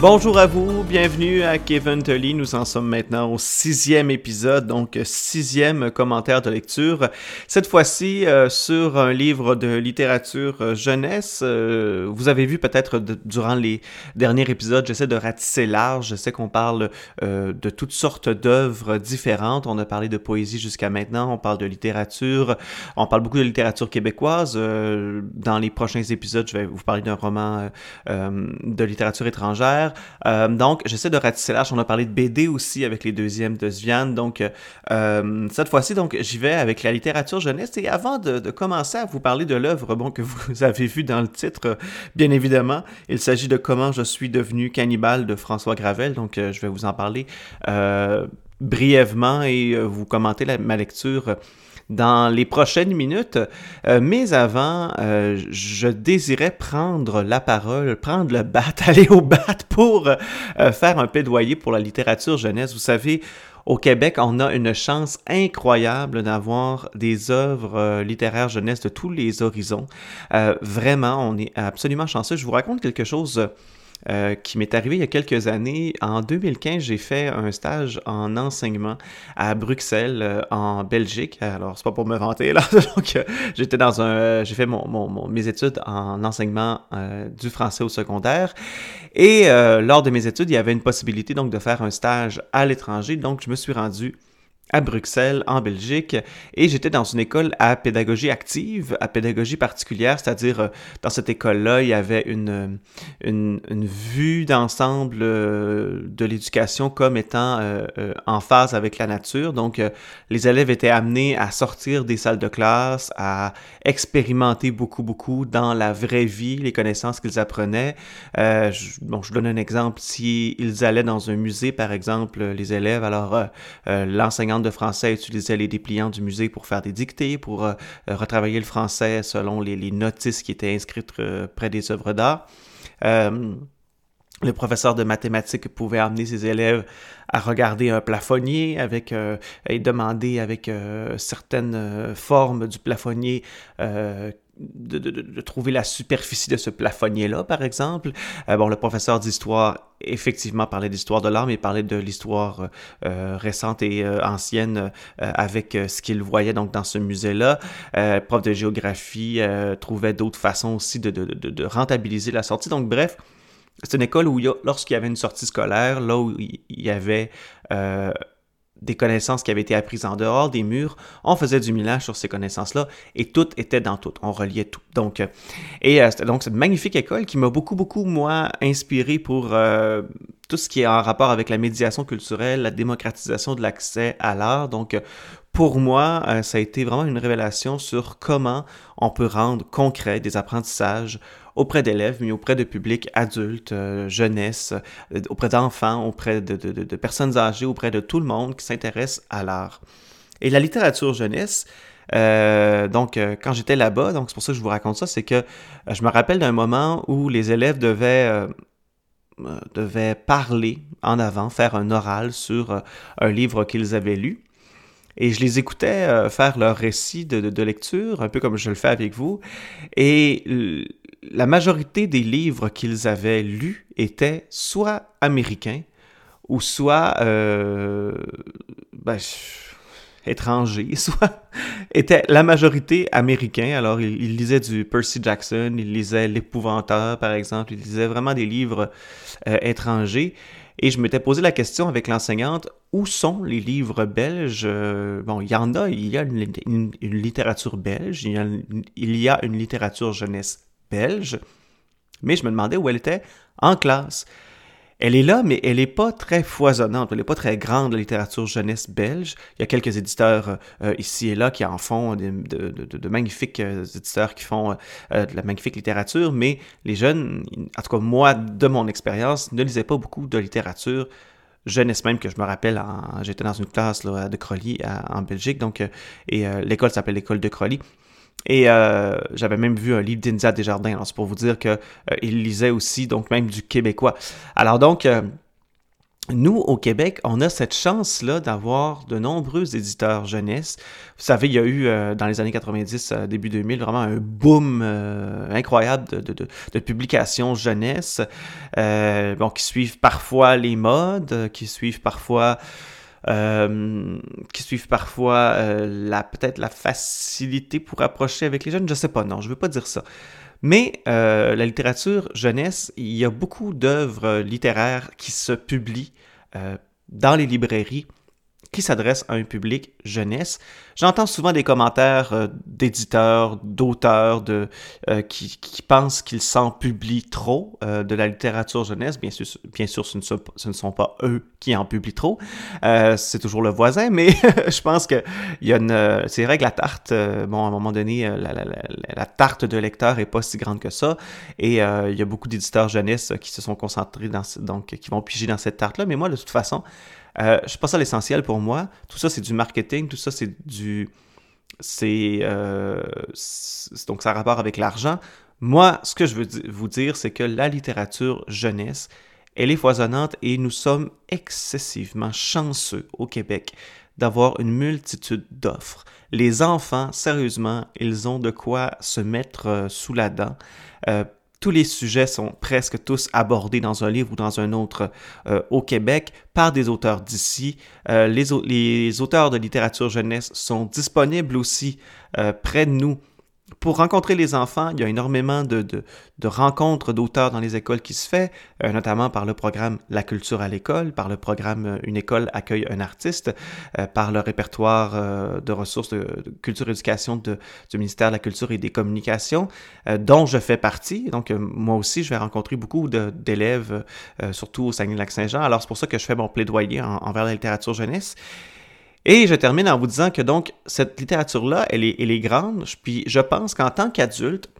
Bonjour à vous, bienvenue à Kevin Tully. Nous en sommes maintenant au sixième épisode, donc sixième commentaire de lecture. Cette fois-ci euh, sur un livre de littérature euh, jeunesse. Euh, vous avez vu peut-être durant les derniers épisodes, j'essaie de ratisser large. Je sais qu'on parle de toutes sortes d'œuvres différentes. On a parlé de poésie jusqu'à maintenant, on parle de littérature, on parle beaucoup de littérature québécoise. dans les prochains épisodes, je vais vous parler d'un roman de littérature étrangère. Euh, donc, j'essaie de ratisser large. On a parlé de BD aussi avec les deuxièmes de Svian. Donc, euh, cette fois-ci, donc, j'y vais avec la littérature jeunesse. Et avant de, commencer à vous parler de l'œuvre bon, que vous avez vu dans le titre, bien évidemment, il s'agit de Comment je suis devenu cannibale de François Gravel. Donc, euh, je vais vous en parler brièvement et vous commenter ma lecture dans les prochaines minutes. Euh, mais avant, euh, je désirais prendre la parole, prendre le bat, aller au bat pour euh, faire un plaidoyer pour la littérature jeunesse. Vous savez, au Québec, on a une chance incroyable d'avoir des œuvres littéraires jeunesse de tous les horizons. vraiment, on est absolument chanceux. Je vous raconte quelque chose euh, qui m'est arrivé il y a quelques années. En 2015, j'ai fait un stage en enseignement à Bruxelles, euh, en Belgique. Alors, c'est pas pour me vanter, là. Donc, euh, j'étais dans un... j'ai fait mon, mes études en enseignement du français au secondaire. Et lors de mes études, il y avait une possibilité, donc, de faire un stage à l'étranger. Donc, je me suis rendu à Bruxelles, en Belgique, et j'étais dans une école à pédagogie active, à pédagogie particulière, c'est-à-dire euh, dans cette école-là, il y avait une, une, une vue d'ensemble euh, de l'éducation comme étant euh, en phase avec la nature. Donc, les élèves étaient amenés à sortir des salles de classe, à expérimenter beaucoup, beaucoup dans la vraie vie les connaissances qu'ils apprenaient. Je, bon, je donne un exemple. S'ils allaient dans un musée, par exemple, les élèves, alors l'enseignant de français utilisait les dépliants du musée pour faire des dictées, pour euh, euh, retravailler le français selon les, notices qui étaient inscrites euh, près des œuvres d'art. le professeur de mathématiques pouvait amener ses élèves à regarder un plafonnier avec et demander avec certaines formes du plafonnier de, trouver la superficie de ce plafonnier-là, par exemple. Euh, bon, le professeur d'histoire, effectivement, parlait d'histoire de l'art, mais parlait de l'histoire euh, récente et euh, ancienne avec ce qu'il voyait donc dans ce musée-là. prof de géographie trouvait d'autres façons aussi de, de, rentabiliser la sortie. Donc, bref, c'est une école où, lorsqu'il y avait une sortie scolaire, là où il y avait des connaissances qui avaient été apprises en dehors des murs, on faisait du millage sur ces connaissances-là et tout était dans tout, on reliait tout. Donc, euh, et euh, donc cette magnifique école qui m'a beaucoup, beaucoup, moi, inspiré pour euh, tout ce qui est en rapport avec la médiation culturelle, la démocratisation de l'accès à l'art. Donc, pour moi, ça a été vraiment une révélation sur comment on peut rendre concret des apprentissages auprès d'élèves, mais auprès de publics adultes, euh, jeunesse, euh, auprès d'enfants, auprès de, personnes âgées, auprès de tout le monde qui s'intéresse à l'art. Et la littérature jeunesse, euh, donc, quand j'étais là-bas, donc c'est pour ça que je vous raconte ça, c'est que je me rappelle d'un moment où les élèves devaient, devaient parler en avant, faire un oral sur un livre qu'ils avaient lu. Et je les écoutais faire leur récit de, de, lecture, un peu comme je le fais avec vous. Et la majorité des livres qu'ils avaient lus étaient soit américains ou soit euh, ben, étrangers, soit étaient la majorité américains. Alors, ils, lisaient du Percy Jackson, ils lisaient L'Épouvanteur, par exemple, ils lisaient vraiment des livres euh, étrangers. Et je m'étais posé la question avec l'enseignante, où sont les livres belges? Euh, Bon, il y en a, il y a une, littérature belge, il y a, il y a une littérature jeunesse belge, mais je me demandais où elle était en classe. Elle est là, mais elle n'est pas très foisonnante, elle n'est pas très grande, la littérature jeunesse belge. Il y a quelques éditeurs euh, ici et là qui en font, de, magnifiques euh, éditeurs qui font euh, de la magnifique littérature, mais les jeunes, en tout cas moi, de mon expérience, ne lisaient pas beaucoup de littérature jeunesse même que je me rappelle, j'étais dans une classe de Crolly en Belgique, donc, et l'école s'appelait l'école de Crolly. Et euh, j'avais même vu un livre d'India Desjardins. C'est pour vous dire qu'il euh, lisait aussi, donc même du québécois. Alors donc, euh, nous, au Québec, on a cette chance-là d'avoir de nombreux éditeurs jeunesse. Vous savez, il y a eu dans les années 90, euh, début 2000, vraiment un boom incroyable de, publications jeunesse, qui suivent parfois les modes, qui suivent parfois... qui suivent parfois la peut-être la facilité pour approcher avec les jeunes, je sais pas, non, je veux pas dire ça. Mais euh, la littérature jeunesse, il y a beaucoup d'œuvres littéraires qui se publient euh, dans les librairies qui s'adresse à un public jeunesse. J'entends souvent des commentaires euh, d'éditeurs, d'auteurs de, euh, qui, pensent qu'ils s'en publient trop euh, de la littérature jeunesse. Bien sûr, bien sûr ce, ne sont, pas eux qui en publient trop. c'est toujours le voisin, mais je pense que il y a une... C'est vrai que la tarte, bon, à un moment donné, la, tarte de lecteur est pas si grande que ça. Et il y a beaucoup d'éditeurs jeunesse qui se sont concentrés dans... Donc, qui vont piger dans cette tarte-là. Mais moi, de toute façon, euh, je pas ça l'essentiel pour moi. Tout ça, c'est du marketing, tout ça, c'est du. C'est. Euh, donc, ça a rapport avec l'argent. Moi, ce que je veux vous dire, c'est que la littérature jeunesse, elle est foisonnante et nous sommes excessivement chanceux au Québec d'avoir une multitude d'offres. Les enfants, sérieusement, ils ont de quoi se mettre euh, sous la dent. Tous les sujets sont presque tous abordés dans un livre ou dans un autre euh, au Québec par des auteurs d'ici. Euh, les, auteurs de littérature jeunesse sont disponibles aussi euh, près de nous pour rencontrer les enfants, il y a énormément de, rencontres d'auteurs dans les écoles qui se fait, euh, notamment par le programme La culture à l'école, par le programme euh, Une école accueille un artiste, euh, par le répertoire de ressources de, culture et éducation de, du ministère de la Culture et des Communications, dont je fais partie. Donc, moi aussi, je vais rencontrer beaucoup d'élèves, surtout au Saguenay-Lac-Saint-Jean. Alors, c'est pour ça que je fais mon plaidoyer en, envers la littérature jeunesse. Et je termine en vous disant que donc cette littérature-là, elle est, elle est grande, puis je pense qu'en tant qu'adulte,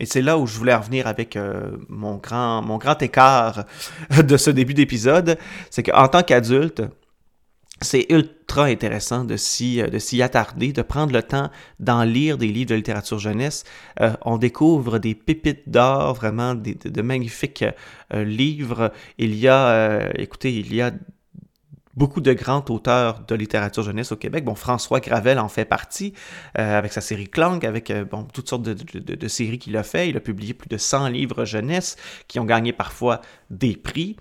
et c'est là où je voulais revenir avec euh, mon, grand, mon grand écart de ce début d'épisode, c'est qu'en tant qu'adulte, c'est ultra intéressant de s'y, de s'y attarder, de prendre le temps d'en lire des livres de littérature jeunesse. Euh, on découvre des pépites d'or, vraiment des, de, magnifiques euh, livres. Il y a, euh, écoutez, il y a beaucoup de grands auteurs de littérature jeunesse au Québec. Bon, François Gravel en fait partie, euh, avec sa série Clank, avec euh, bon, toutes sortes de, de, séries qu'il a fait. Il a publié plus de 100 livres jeunesse qui ont gagné parfois des prix.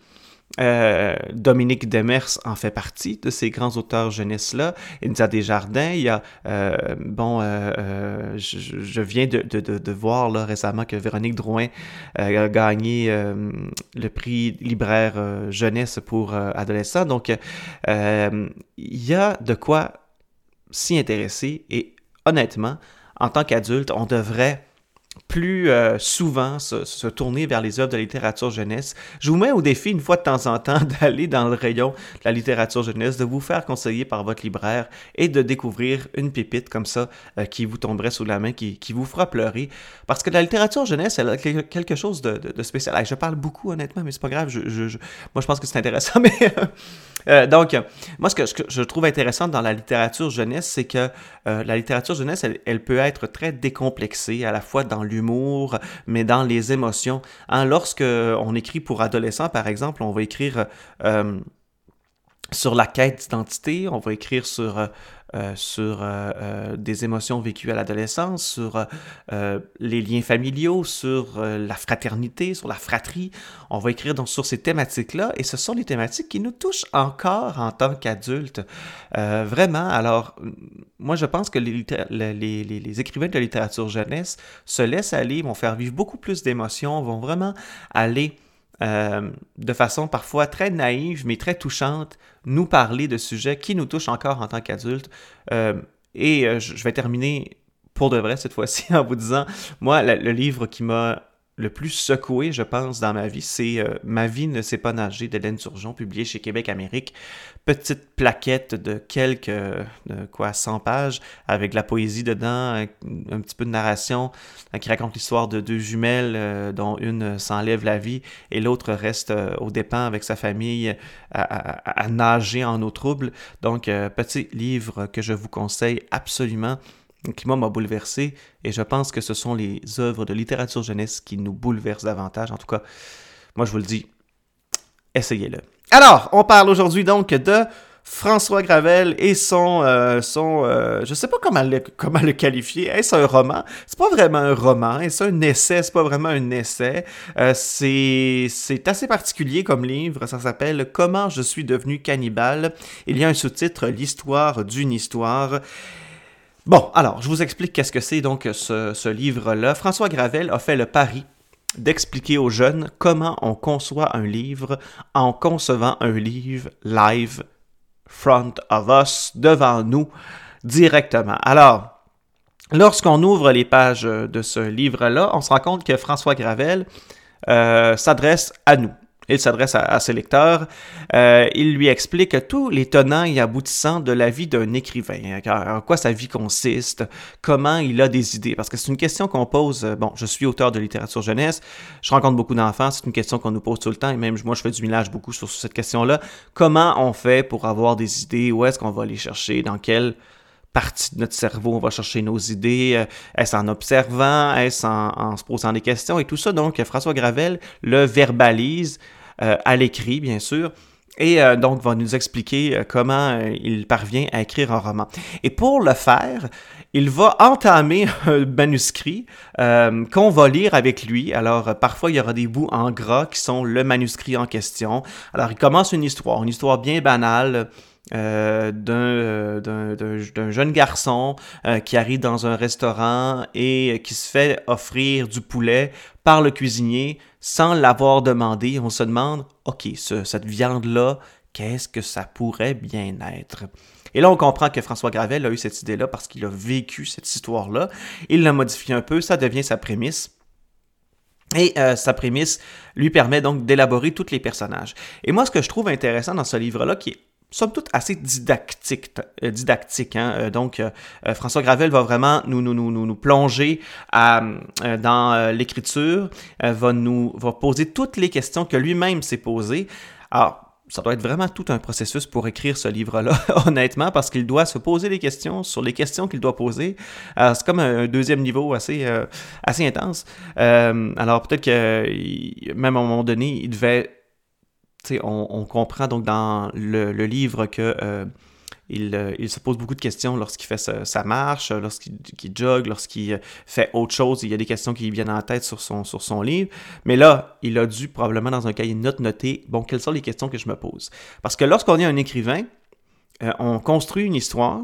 Euh, Dominique Demers en fait partie de ces grands auteurs jeunesse-là. Inza Desjardins, il y a, bon, euh, euh je, viens de, voir là, récemment que Véronique Drouin a gagné le prix libraire jeunesse pour adolescents. Donc, il y a de quoi s'y intéresser et honnêtement, en tant qu'adulte, on devrait plus euh, souvent se, tourner vers les œuvres de littérature jeunesse. Je vous mets au défi une fois de temps en temps d'aller dans le rayon de la littérature jeunesse, de vous faire conseiller par votre libraire et de découvrir une pépite comme ça euh, qui vous tomberait sous la main, qui, qui, vous fera pleurer. Parce que la littérature jeunesse, elle a quelque chose de, de, spécial. je parle beaucoup honnêtement, mais c'est pas grave. Moi, je pense que c'est intéressant. Euh, donc, moi, ce que, je trouve intéressant dans la littérature jeunesse, c'est que la littérature jeunesse, elle, elle, peut être très décomplexée, à la fois dans l'humour, mais dans les émotions. Hein, lorsque on écrit pour adolescents, par exemple, on va écrire euh, sur la quête d'identité, on va écrire sur euh, sur euh, euh, des émotions vécues à l'adolescence, sur les liens familiaux, sur la fraternité, sur la fratrie. On va écrire donc sur ces thématiques-là et ce sont des thématiques qui nous touchent encore en tant qu'adultes. Vraiment, alors, moi je pense que les, les, les, les, écrivains de littérature jeunesse se laissent aller, vont faire vivre beaucoup plus d'émotions, vont vraiment aller euh, de façon parfois très naïve, mais très touchante, nous parler de sujets qui nous touchent encore en tant qu'adultes. Euh, et euh, je vais terminer pour de vrai cette fois-ci en vous disant, moi, le, le livre qui m'a le plus secoué, je pense, dans ma vie, c'est euh, Ma vie ne sait pas nager d'Hélène Turgeon, publié chez Québec Amérique. Petite plaquette de quelques, quoi, 100 pages, avec de la poésie dedans, un, un petit peu de narration, euh, qui raconte l'histoire de deux jumelles, euh, dont une s'enlève la vie et l'autre reste euh, au dépens avec sa famille à, à, nager en eau trouble. Donc, petit livre que je vous conseille absolument qui moi m'a bouleversé et je pense que ce sont les œuvres de littérature jeunesse qui nous bouleversent davantage. En tout cas, moi je vous le dis, essayez-le. Alors, on parle aujourd'hui donc de François Gravel et son, euh, son euh, je sais pas comment le, comment le qualifier. Est-ce un roman? C'est pas vraiment un roman. Est-ce un essai? C'est pas vraiment un essai. Euh, c'est c'est assez particulier comme livre. Ça s'appelle Comment je suis devenu cannibale. Il y a un sous-titre L'histoire d'une histoire. Bon, alors, je vous explique qu'est-ce que c'est donc ce, livre-là. François Gravel a fait le pari d'expliquer aux jeunes comment on conçoit un livre en concevant un livre live front of us, devant nous, directement. Alors, lorsqu'on ouvre les pages de ce livre-là, on se rend compte que François Gravel euh, s'adresse à nous il s'adresse à, ses lecteurs. Euh, il lui explique tous les tenants et aboutissants de la vie d'un écrivain, en quoi sa vie consiste, comment il a des idées. Parce que c'est une question qu'on pose. Euh, bon, je suis auteur de littérature jeunesse, je rencontre beaucoup d'enfants, c'est une question qu'on nous pose tout le temps, et même moi, je fais du millage beaucoup sur, cette question-là. Comment on fait pour avoir des idées? Où est-ce qu'on va les chercher? Dans quelle partie de notre cerveau on va chercher nos idées, euh, est-ce en observant, est-ce en, se posant des questions? Et tout ça. Donc, François Gravel le verbalise à l'écrit, bien sûr. Et euh, donc va nous expliquer euh, comment il parvient à écrire un roman. Et pour le faire, il va entamer un manuscrit qu'on va lire avec lui. Alors parfois il y aura des bouts en gras qui sont le manuscrit en question. Alors il commence une histoire, une histoire bien banale. Euh, d'un jeune garçon qui arrive dans un restaurant et qui se fait offrir du poulet par le cuisinier sans l'avoir demandé. On se demande, OK, cette viande-là, qu'est-ce que ça pourrait bien être? Et là, on comprend que François Gravel a eu cette idée-là parce qu'il a vécu cette histoire-là. Il l'a modifié un peu, ça devient sa prémisse. Et euh, sa prémisse lui permet donc d'élaborer tous les personnages. Et moi, ce que je trouve intéressant dans ce livre-là, qui est somme toute assez didactique. Euh, didactique hein. Euh, donc, euh, François Gravel va vraiment nous, nous, nous, nous plonger à, dans l'écriture, va nous va poser toutes les questions que lui-même s'est posées. Alors, ça doit être vraiment tout un processus pour écrire ce livre-là, honnêtement, parce qu'il doit se poser des questions sur les questions qu'il doit poser. c'est comme un deuxième niveau assez, assez intense. alors peut-être que même à un moment donné, il devait on, on, comprend donc dans le, livre que euh, euh, il, se pose beaucoup de questions lorsqu'il fait sa, marche, lorsqu'il jogue, lorsqu'il fait autre chose. Il y a des questions qui viennent en tête sur son, livre. Mais là, il a dû probablement dans un cahier de notes noter, bon, quelles sont les questions que je me pose. Parce que lorsqu'on est un écrivain, euh, on construit une histoire,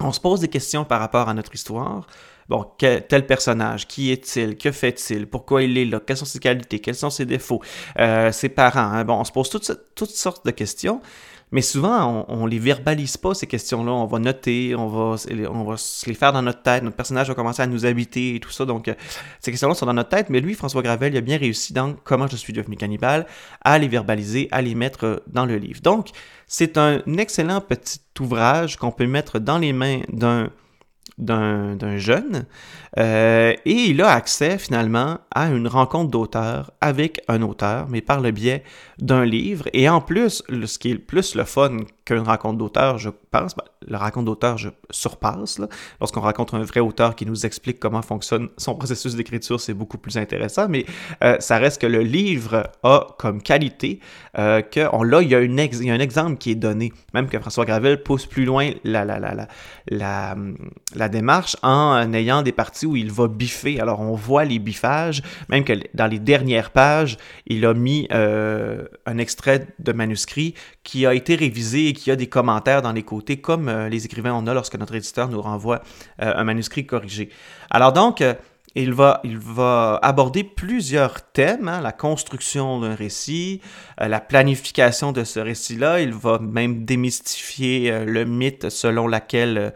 on se pose des questions par rapport à notre histoire, bon, tel personnage, qui est-il, que fait-il, pourquoi il est là, quelles sont ses qualités, quels sont ses défauts, euh, ses parents. Hein? Bon, on se pose toutes, toutes sortes de questions. Mais souvent, on, ne les verbalise pas, ces questions-là. On va noter, on va, on va se les faire dans notre tête. Notre personnage va commencer à nous habiter et tout ça. Donc, euh, ces questions-là sont dans notre tête. Mais lui, François Gravel, il a bien réussi dans Comment je suis devenu cannibale à les verbaliser, à les mettre dans le livre. Donc, c'est un excellent petit ouvrage qu'on peut mettre dans les mains d'un d'un jeune euh, et il a accès finalement à une rencontre d'auteur avec un auteur, mais par le biais d'un livre. Et en plus, ce qui est plus le fun qu'une rencontre d'auteur, je pense, ben, la rencontre d'auteur, je surpasse. Lorsqu'on rencontre un vrai auteur qui nous explique comment fonctionne son processus d'écriture, c'est beaucoup plus intéressant, mais euh, ça reste que le livre a comme qualité euh, que là, il y, a une il y a un exemple qui est donné, même que François Gravel pousse plus loin la, la, la, la, la, la démarche en ayant des parties où il va biffer. Alors, on voit les biffages, même que dans les dernières pages, il a mis euh, un extrait de manuscrit qui a été révisé et qui a des commentaires dans les côtés, comme euh, les écrivains en ont lorsque notre éditeur nous renvoie euh, un manuscrit corrigé. Alors donc, il va, il va aborder plusieurs thèmes, hein, la construction d'un récit, la planification de ce récit-là. Il va même démystifier le mythe selon, lequel euh,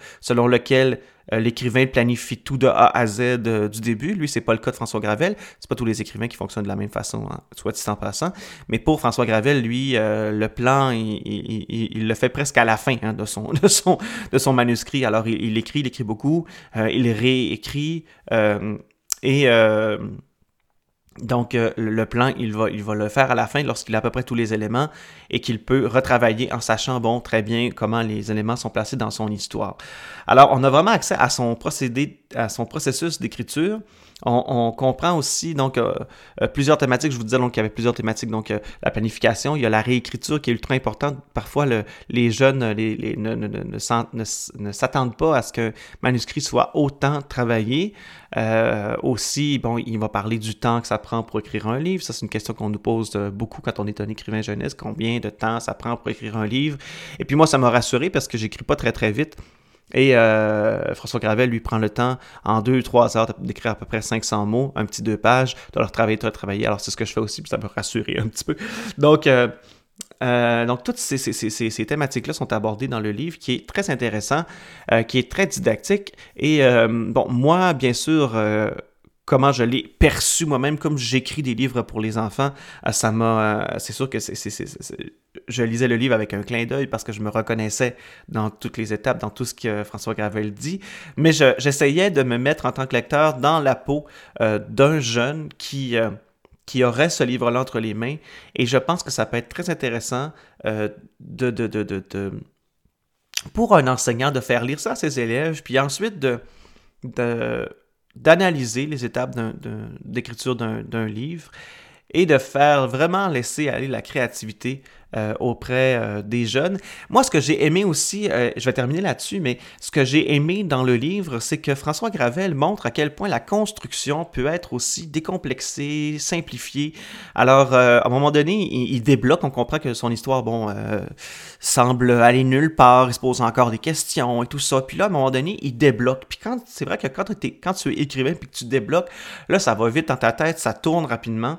l'écrivain planifie tout de A à Z euh, du début. Lui, c'est pas le cas de François Gravel. C'est pas tous les écrivains qui fonctionnent de la même façon, hein, soit dit en passant. Mais pour François Gravel, lui, euh, le plan, il, le fait presque à la fin hein, de, son, de, son, de son manuscrit. Alors, il, écrit, il écrit beaucoup, il réécrit et donc, euh, le plan, il va, il va le faire à la fin lorsqu'il a à peu près tous les éléments et qu'il peut retravailler en sachant, bon, très bien comment les éléments sont placés dans son histoire. Alors, on a vraiment accès à son procédé à son processus d'écriture. On, comprend aussi donc euh, euh, plusieurs thématiques. Je vous disais donc qu'il y avait plusieurs thématiques. Donc euh, la planification, il y a la réécriture qui est ultra importante. Parfois, les jeunes ne, s'attendent pas à ce qu'un manuscrit soit autant travaillé. aussi, bon, il va parler du temps que ça prend pour écrire un livre. Ça, c'est une question qu'on nous pose beaucoup quand on est un écrivain jeunesse. Combien de temps ça prend pour écrire un livre? Et puis moi, ça m'a rassuré parce que j'écris pas très très vite. Et euh, François Gravel, lui, prend le temps en deux, trois heures d'écrire à peu près 500 mots, un petit deux pages, de leur travailler, de travailler. Alors, c'est ce que je fais aussi, puis ça me rassurer un petit peu. Donc, euh, euh, donc, toutes ces, ces, ces, ces thématiques-là sont abordées dans le livre, qui est très intéressant, qui est très didactique. Et bon, moi, bien sûr, comment je l'ai perçu moi-même, comme j'écris des livres pour les enfants, euh, ça m'a. Euh, c'est sûr que c'est, je lisais le livre avec un clin d'œil parce que je me reconnaissais dans toutes les étapes, dans tout ce que François Gravel dit, mais j'essayais de me mettre en tant que lecteur dans la peau euh, d'un jeune qui qui aurait ce livre-là entre les mains. Et je pense que ça peut être très intéressant de, pour un enseignant de faire lire ça à ses élèves, puis ensuite de, de d'analyser les étapes d'écriture d'un livre et de faire vraiment laisser aller la créativité euh, auprès euh, des jeunes. Moi, ce que j'ai aimé aussi, euh, je vais terminer là-dessus, mais ce que j'ai aimé dans le livre, c'est que François Gravel montre à quel point la construction peut être aussi décomplexée, simplifiée. Alors, à un moment donné, il, débloque, on comprend que son histoire, bon, semble aller nulle part, il se pose encore des questions et tout ça. Puis là, à un moment donné, il débloque. Puis quand, c'est vrai que quand, quand tu es écrivain puis que tu débloques, là, ça va vite dans ta tête, ça tourne rapidement.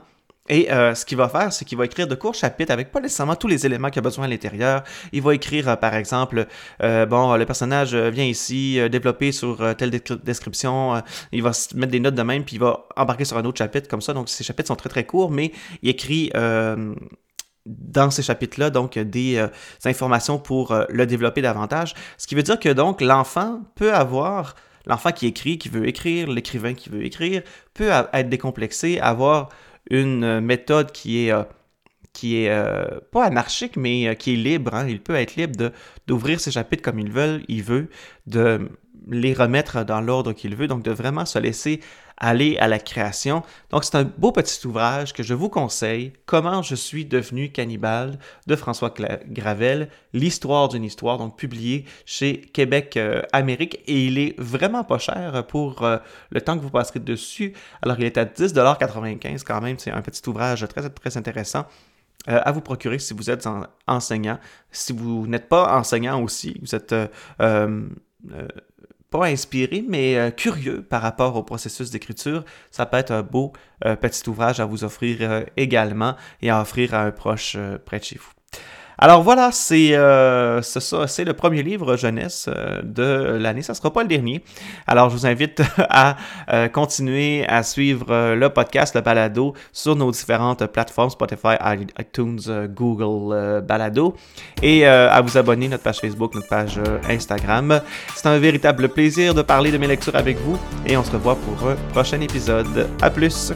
Et euh, ce qu'il va faire, c'est qu'il va écrire de courts chapitres avec pas nécessairement tous les éléments qu'il a besoin à l'intérieur. Il va écrire, euh, par exemple, euh, bon, le personnage vient ici, développer sur telle description, il va mettre des notes de même, puis il va embarquer sur un autre chapitre comme ça. Donc, ces chapitres sont très très courts, mais il écrit dans ces chapitres-là, donc des, informations pour le développer davantage. Ce qui veut dire que donc l'enfant peut avoir, l'enfant qui écrit, qui veut écrire, l'écrivain qui veut écrire, peut être décomplexé, avoir une euh, méthode qui est, euh, qui est euh, pas anarchique, mais qui est libre. Hein. Il peut être libre d'ouvrir ses chapitres comme il veut, il veut, de les remettre dans l'ordre qu'il veut, donc de vraiment se laisser aller à la création. Donc c'est un beau petit ouvrage que je vous conseille, Comment je suis devenu cannibale de François Gravel, l'histoire d'une histoire, donc publié chez Québec euh, Amérique et il est vraiment pas cher pour euh, le temps que vous passerez dessus. Alors il est à 10,95$ quand même, c'est un petit ouvrage très très intéressant. Euh, à vous procurer si vous êtes enseignant. Si vous n'êtes pas enseignant aussi, vous êtes pas inspiré, mais euh, curieux par rapport au processus d'écriture, ça peut être un beau euh, petit ouvrage à vous offrir euh, également et à offrir à un proche près de chez vous. Alors voilà, c'est euh, ça, c'est le premier livre jeunesse euh, de l'année. Ça sera pas le dernier. Alors je vous invite à euh, continuer à suivre euh, le podcast, le balado sur nos différentes plateformes Spotify, iTunes, Google Balado et à vous abonner à notre page Facebook, notre page Instagram. C'est un véritable plaisir de parler de mes lectures avec vous et on se revoit pour un prochain épisode. À plus.